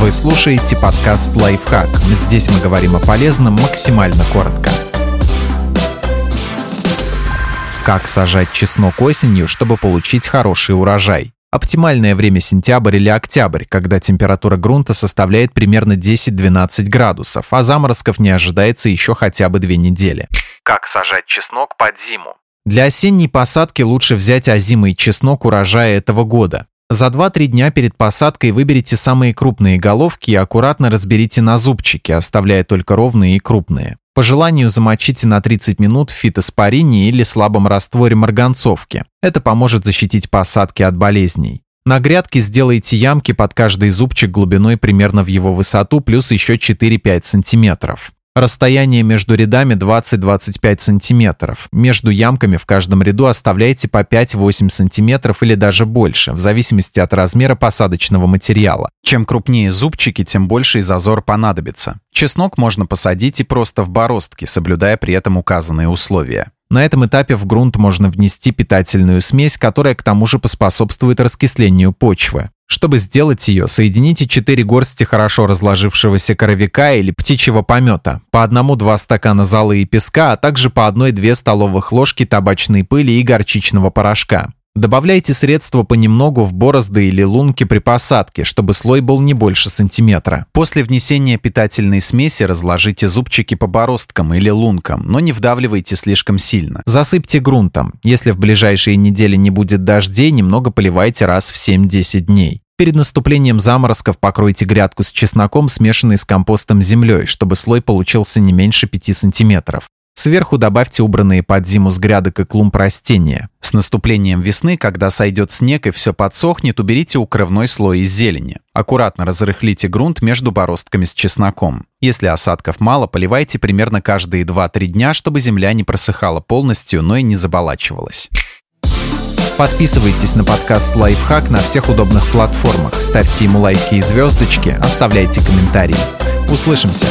Вы слушаете подкаст «Лайфхак». Здесь мы говорим о полезном максимально коротко. Как сажать чеснок осенью, чтобы получить хороший урожай? Оптимальное время сентябрь или октябрь, когда температура грунта составляет примерно 10-12 градусов, а заморозков не ожидается еще хотя бы две недели. Как сажать чеснок под зиму? Для осенней посадки лучше взять озимый чеснок урожая этого года. За 2-3 дня перед посадкой выберите самые крупные головки и аккуратно разберите на зубчики, оставляя только ровные и крупные. По желанию замочите на 30 минут в фитоспорине или слабом растворе марганцовки. Это поможет защитить посадки от болезней. На грядке сделайте ямки под каждый зубчик глубиной примерно в его высоту, плюс еще 4-5 сантиметров. Расстояние между рядами 20-25 см. Между ямками в каждом ряду оставляйте по 5-8 см или даже больше, в зависимости от размера посадочного материала. Чем крупнее зубчики, тем больше и зазор понадобится. Чеснок можно посадить и просто в бороздке, соблюдая при этом указанные условия. На этом этапе в грунт можно внести питательную смесь, которая к тому же поспособствует раскислению почвы. Чтобы сделать ее, соедините 4 горсти хорошо разложившегося коровика или птичьего помета, по одному-два стакана золы и песка, а также по одной-две столовых ложки табачной пыли и горчичного порошка. Добавляйте средства понемногу в борозды или лунки при посадке, чтобы слой был не больше сантиметра. После внесения питательной смеси разложите зубчики по бороздкам или лункам, но не вдавливайте слишком сильно. Засыпьте грунтом. Если в ближайшие недели не будет дождей, немного поливайте раз в 7-10 дней. Перед наступлением заморозков покройте грядку с чесноком, смешанной с компостом землей, чтобы слой получился не меньше 5 сантиметров. Сверху добавьте убранные под зиму с грядок и клумб растения. С наступлением весны, когда сойдет снег и все подсохнет, уберите укрывной слой из зелени. Аккуратно разрыхлите грунт между бороздками с чесноком. Если осадков мало, поливайте примерно каждые 2-3 дня, чтобы земля не просыхала полностью, но и не заболачивалась. Подписывайтесь на подкаст «Лайфхак» на всех удобных платформах, ставьте ему лайки и звездочки, оставляйте комментарии. Услышимся!